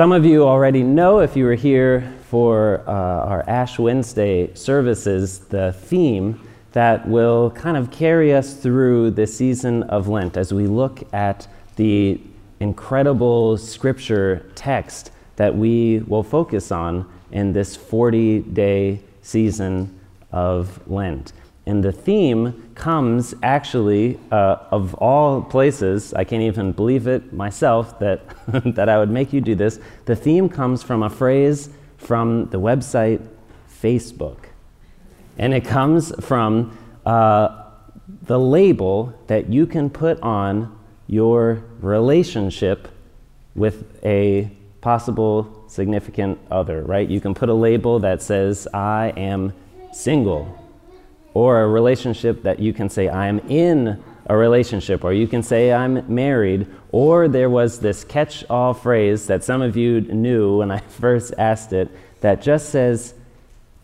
Some of you already know if you were here for uh, our Ash Wednesday services, the theme that will kind of carry us through the season of Lent as we look at the incredible scripture text that we will focus on in this 40 day season of Lent. And the theme comes actually uh, of all places, I can't even believe it myself that, that I would make you do this. The theme comes from a phrase from the website Facebook. And it comes from uh, the label that you can put on your relationship with a possible significant other, right? You can put a label that says, I am single or a relationship that you can say, I'm in a relationship, or you can say, I'm married, or there was this catch all phrase that some of you knew when I first asked it that just says,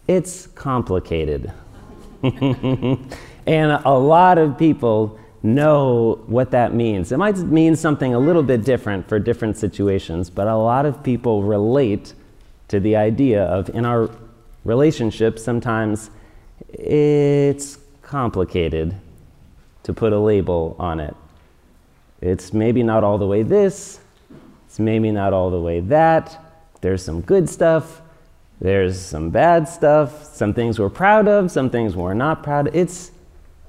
It's complicated. and a lot of people know what that means. It might mean something a little bit different for different situations, but a lot of people relate to the idea of in our relationships, sometimes it's complicated to put a label on it. It's maybe not all the way this, it's maybe not all the way that. There's some good stuff, there's some bad stuff, some things we're proud of, some things we're not proud of. It's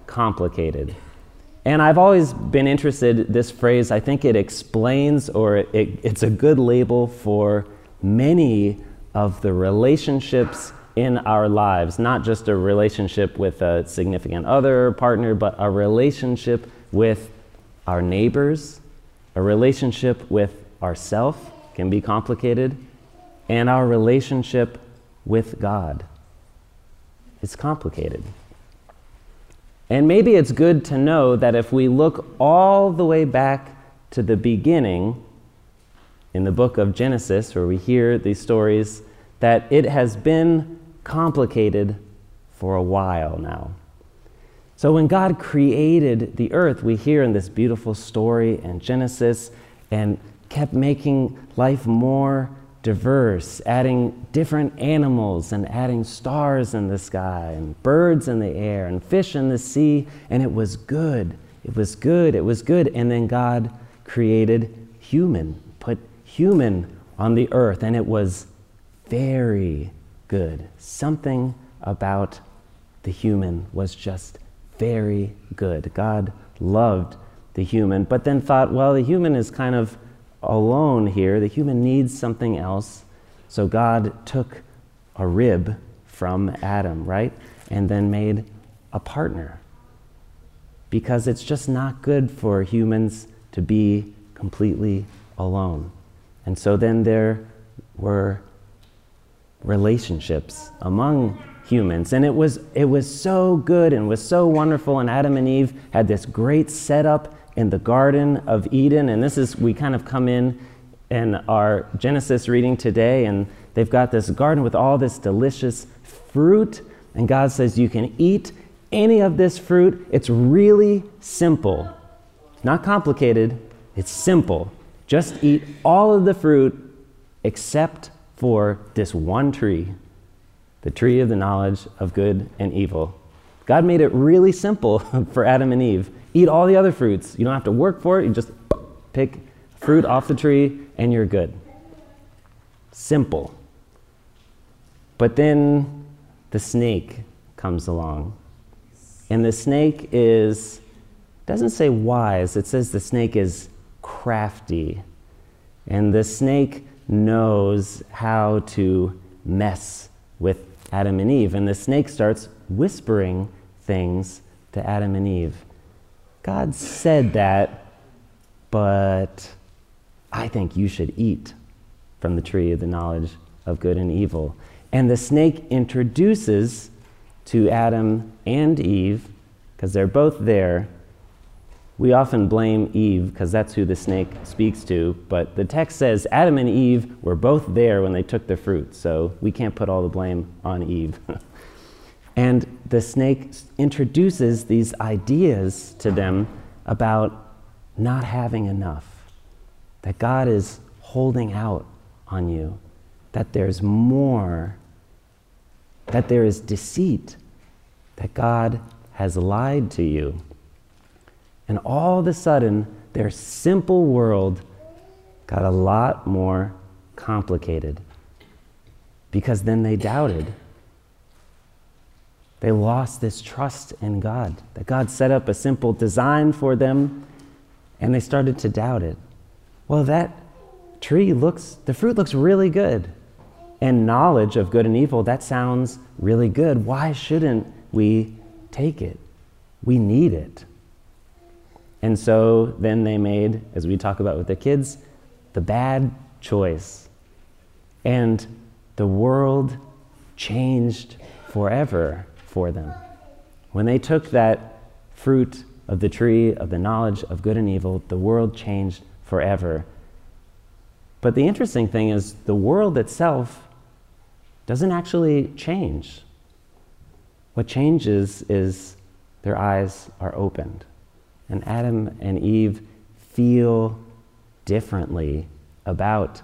complicated. And I've always been interested this phrase, I think it explains or it, it's a good label for many of the relationships in our lives, not just a relationship with a significant other partner, but a relationship with our neighbors, a relationship with ourself can be complicated, and our relationship with God. It's complicated. And maybe it's good to know that if we look all the way back to the beginning in the book of Genesis, where we hear these stories, that it has been complicated for a while now. So, when God created the earth, we hear in this beautiful story in Genesis and kept making life more diverse, adding different animals and adding stars in the sky and birds in the air and fish in the sea, and it was good. It was good. It was good. And then God created human, put human on the earth, and it was very good. Something about the human was just very good. God loved the human, but then thought, well, the human is kind of alone here. The human needs something else. So God took a rib from Adam, right? And then made a partner. Because it's just not good for humans to be completely alone. And so then there were relationships among humans. And it was, it was so good and was so wonderful. And Adam and Eve had this great setup in the Garden of Eden. And this is, we kind of come in in our Genesis reading today, and they've got this garden with all this delicious fruit. And God says, You can eat any of this fruit. It's really simple, not complicated, it's simple. Just eat all of the fruit except for this one tree, the tree of the knowledge of good and evil. God made it really simple for Adam and Eve. Eat all the other fruits. You don't have to work for it. You just pick fruit off the tree and you're good. Simple. But then the snake comes along. And the snake is, doesn't say wise, it says the snake is crafty. And the snake knows how to mess with Adam and Eve. And the snake starts whispering things to Adam and Eve. God said that, but I think you should eat from the tree of the knowledge of good and evil. And the snake introduces to Adam and Eve, because they're both there, we often blame Eve because that's who the snake speaks to, but the text says Adam and Eve were both there when they took the fruit, so we can't put all the blame on Eve. and the snake introduces these ideas to them about not having enough, that God is holding out on you, that there's more, that there is deceit, that God has lied to you. And all of a sudden, their simple world got a lot more complicated because then they doubted. They lost this trust in God, that God set up a simple design for them, and they started to doubt it. Well, that tree looks, the fruit looks really good. And knowledge of good and evil, that sounds really good. Why shouldn't we take it? We need it. And so then they made, as we talk about with the kids, the bad choice. And the world changed forever for them. When they took that fruit of the tree of the knowledge of good and evil, the world changed forever. But the interesting thing is, the world itself doesn't actually change. What changes is their eyes are opened. And Adam and Eve feel differently about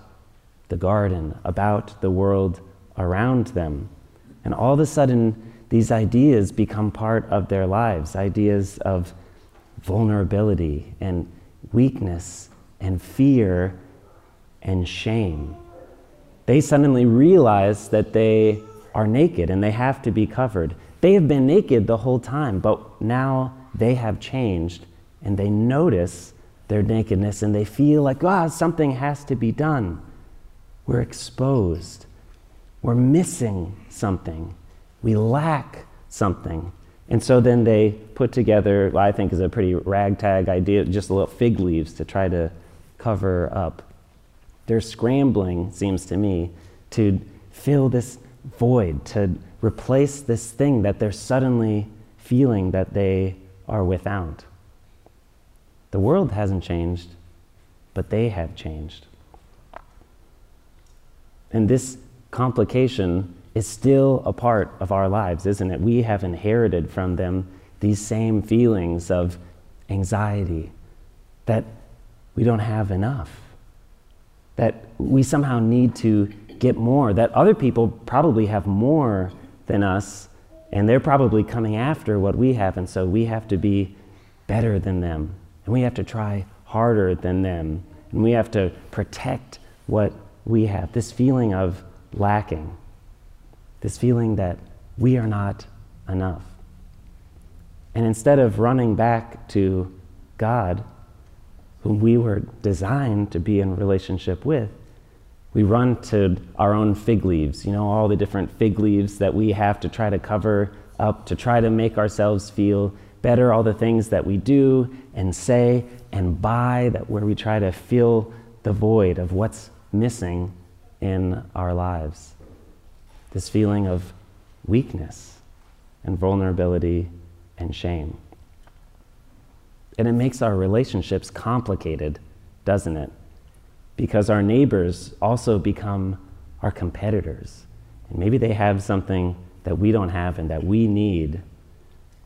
the garden, about the world around them. And all of a sudden, these ideas become part of their lives ideas of vulnerability and weakness and fear and shame. They suddenly realize that they are naked and they have to be covered. They have been naked the whole time, but now they have changed and they notice their nakedness and they feel like, ah, something has to be done. We're exposed. We're missing something we lack something. And so then they put together, what I think is a pretty ragtag idea, just a little fig leaves to try to cover up. They're scrambling, seems to me, to fill this void, to replace this thing that they're suddenly feeling that they are without. The world hasn't changed, but they have changed. And this complication is still a part of our lives, isn't it? We have inherited from them these same feelings of anxiety, that we don't have enough, that we somehow need to get more, that other people probably have more than us, and they're probably coming after what we have, and so we have to be better than them, and we have to try harder than them, and we have to protect what we have. This feeling of lacking this feeling that we are not enough. And instead of running back to God, whom we were designed to be in relationship with, we run to our own fig leaves, you know, all the different fig leaves that we have to try to cover up, to try to make ourselves feel better, all the things that we do and say and buy, that where we try to fill the void of what's missing in our lives this feeling of weakness and vulnerability and shame. And it makes our relationships complicated, doesn't it? Because our neighbors also become our competitors. And maybe they have something that we don't have and that we need.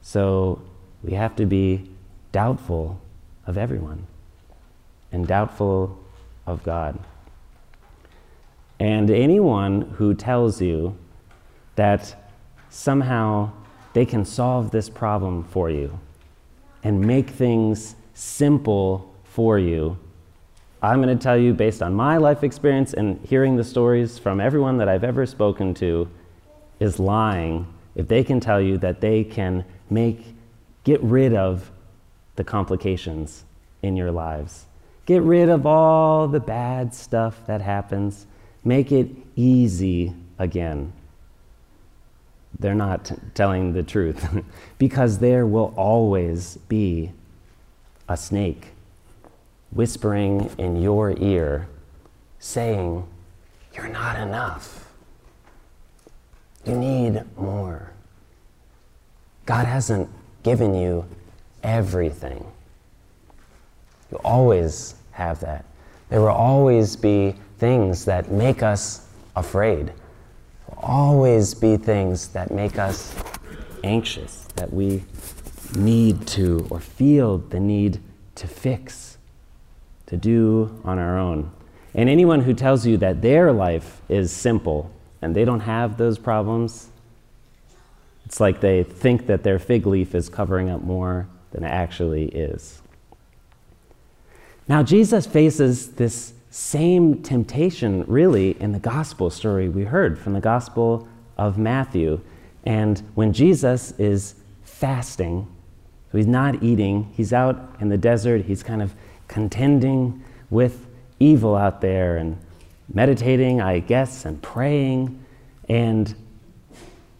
So we have to be doubtful of everyone and doubtful of God. And anyone who tells you that somehow they can solve this problem for you and make things simple for you, I'm going to tell you, based on my life experience and hearing the stories from everyone that I've ever spoken to, is lying if they can tell you that they can make, get rid of the complications in your lives. Get rid of all the bad stuff that happens Make it easy again. They're not t- telling the truth because there will always be a snake whispering in your ear, saying, You're not enough. You need more. God hasn't given you everything. You always have that. There will always be things that make us afraid. There Will always be things that make us anxious, that we need to or feel the need to fix, to do on our own. And anyone who tells you that their life is simple and they don't have those problems, it's like they think that their fig leaf is covering up more than it actually is. Now, Jesus faces this same temptation, really, in the gospel story we heard from the Gospel of Matthew. And when Jesus is fasting, so he's not eating, he's out in the desert, he's kind of contending with evil out there and meditating, I guess, and praying. And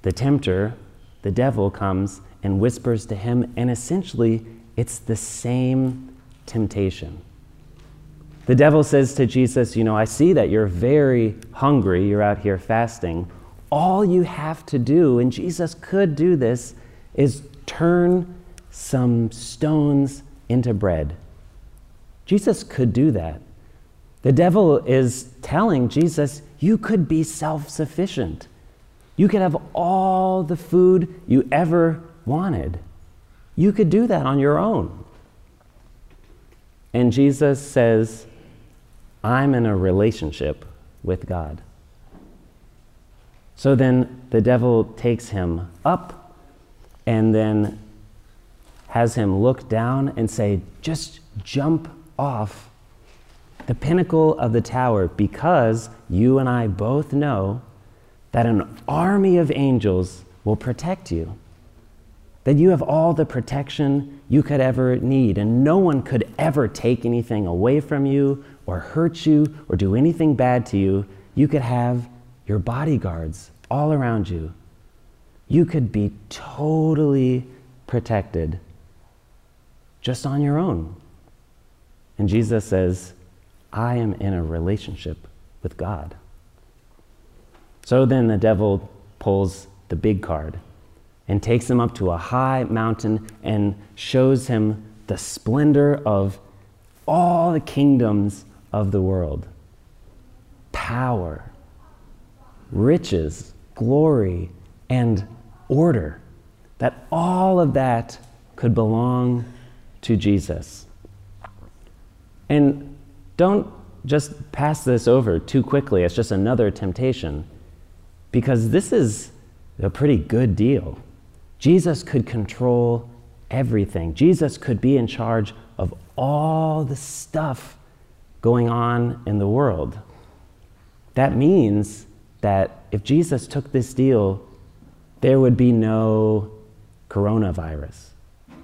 the tempter, the devil, comes and whispers to him, and essentially, it's the same temptation. The devil says to Jesus, You know, I see that you're very hungry, you're out here fasting. All you have to do, and Jesus could do this, is turn some stones into bread. Jesus could do that. The devil is telling Jesus, You could be self sufficient. You could have all the food you ever wanted. You could do that on your own. And Jesus says, I'm in a relationship with God. So then the devil takes him up and then has him look down and say, Just jump off the pinnacle of the tower because you and I both know that an army of angels will protect you. That you have all the protection you could ever need, and no one could ever take anything away from you or hurt you or do anything bad to you, you could have your bodyguards all around you. You could be totally protected just on your own. And Jesus says, I am in a relationship with God. So then the devil pulls the big card and takes him up to a high mountain and shows him the splendor of all the kingdoms of the world power, riches, glory, and order. That all of that could belong to Jesus. And don't just pass this over too quickly. It's just another temptation. Because this is a pretty good deal. Jesus could control everything, Jesus could be in charge of all the stuff going on in the world. That means that if Jesus took this deal, there would be no coronavirus,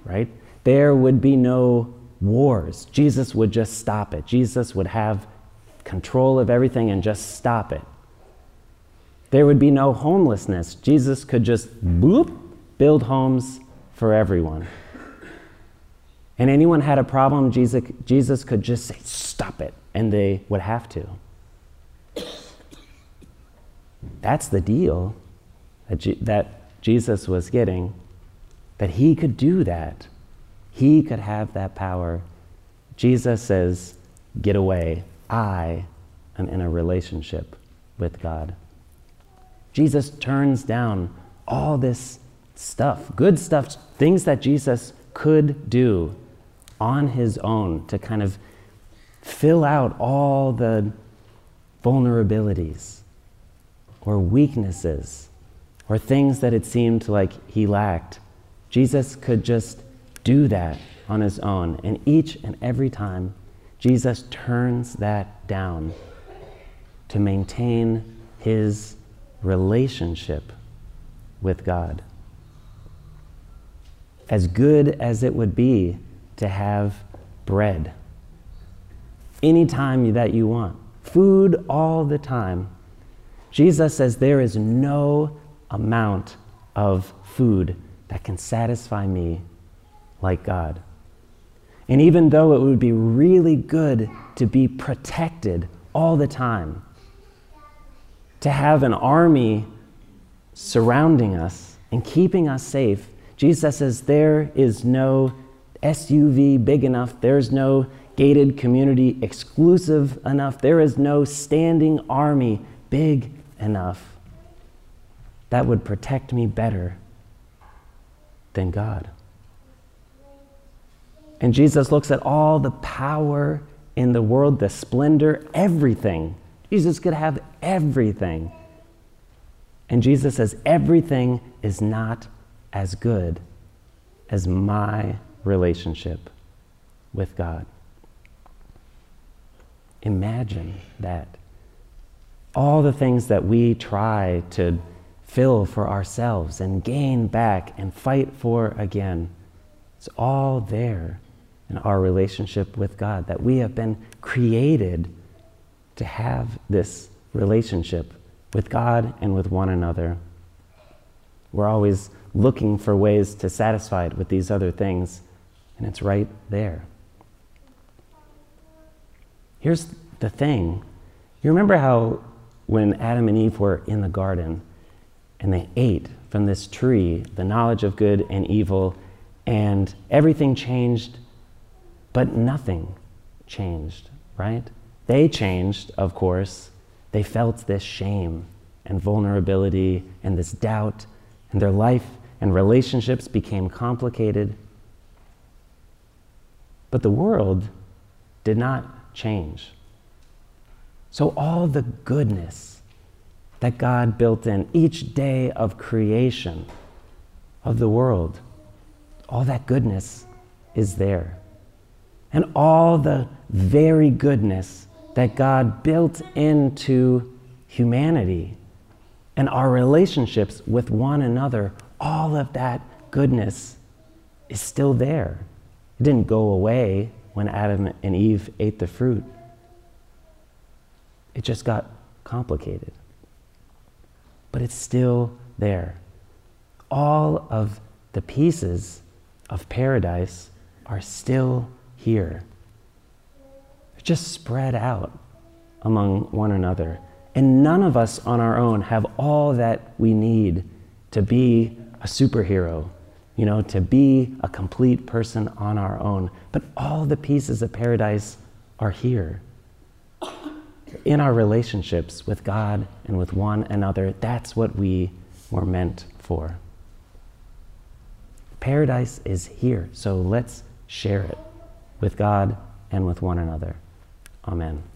right? There would be no wars. Jesus would just stop it. Jesus would have control of everything and just stop it. There would be no homelessness. Jesus could just boop, build homes for everyone. And anyone had a problem, Jesus, Jesus could just say, stop it, and they would have to. That's the deal that, G- that Jesus was getting, that he could do that. He could have that power. Jesus says, Get away. I am in a relationship with God. Jesus turns down all this stuff, good stuff, things that Jesus could do on his own to kind of fill out all the vulnerabilities or weaknesses or things that it seemed like he lacked. Jesus could just do that on his own. And each and every time, Jesus turns that down to maintain his relationship with God. As good as it would be to have bread anytime that you want, food all the time. Jesus says there is no amount of food that can satisfy me like God. And even though it would be really good to be protected all the time, to have an army surrounding us and keeping us safe, Jesus says there is no SUV big enough. There's no gated community exclusive enough. There is no standing army big enough that would protect me better than God. And Jesus looks at all the power in the world, the splendor, everything. Jesus could have everything. And Jesus says, everything is not as good as my relationship with God. Imagine that. All the things that we try to fill for ourselves and gain back and fight for again, it's all there in our relationship with God, that we have been created to have this relationship with God and with one another. We're always looking for ways to satisfy it with these other things, and it's right there. Here's the thing you remember how when Adam and Eve were in the garden and they ate from this tree, the knowledge of good and evil, and everything changed, but nothing changed, right? They changed, of course. They felt this shame and vulnerability and this doubt, and their life and relationships became complicated. But the world did not change. So, all the goodness that God built in each day of creation of the world, all that goodness is there. And all the very goodness that God built into humanity and our relationships with one another, all of that goodness is still there. It didn't go away when Adam and Eve ate the fruit, it just got complicated. But it's still there. All of the pieces of paradise are still here. Just spread out among one another. And none of us on our own have all that we need to be a superhero, you know, to be a complete person on our own. But all the pieces of paradise are here. In our relationships with God and with one another, that's what we were meant for. Paradise is here, so let's share it with God and with one another. Amen.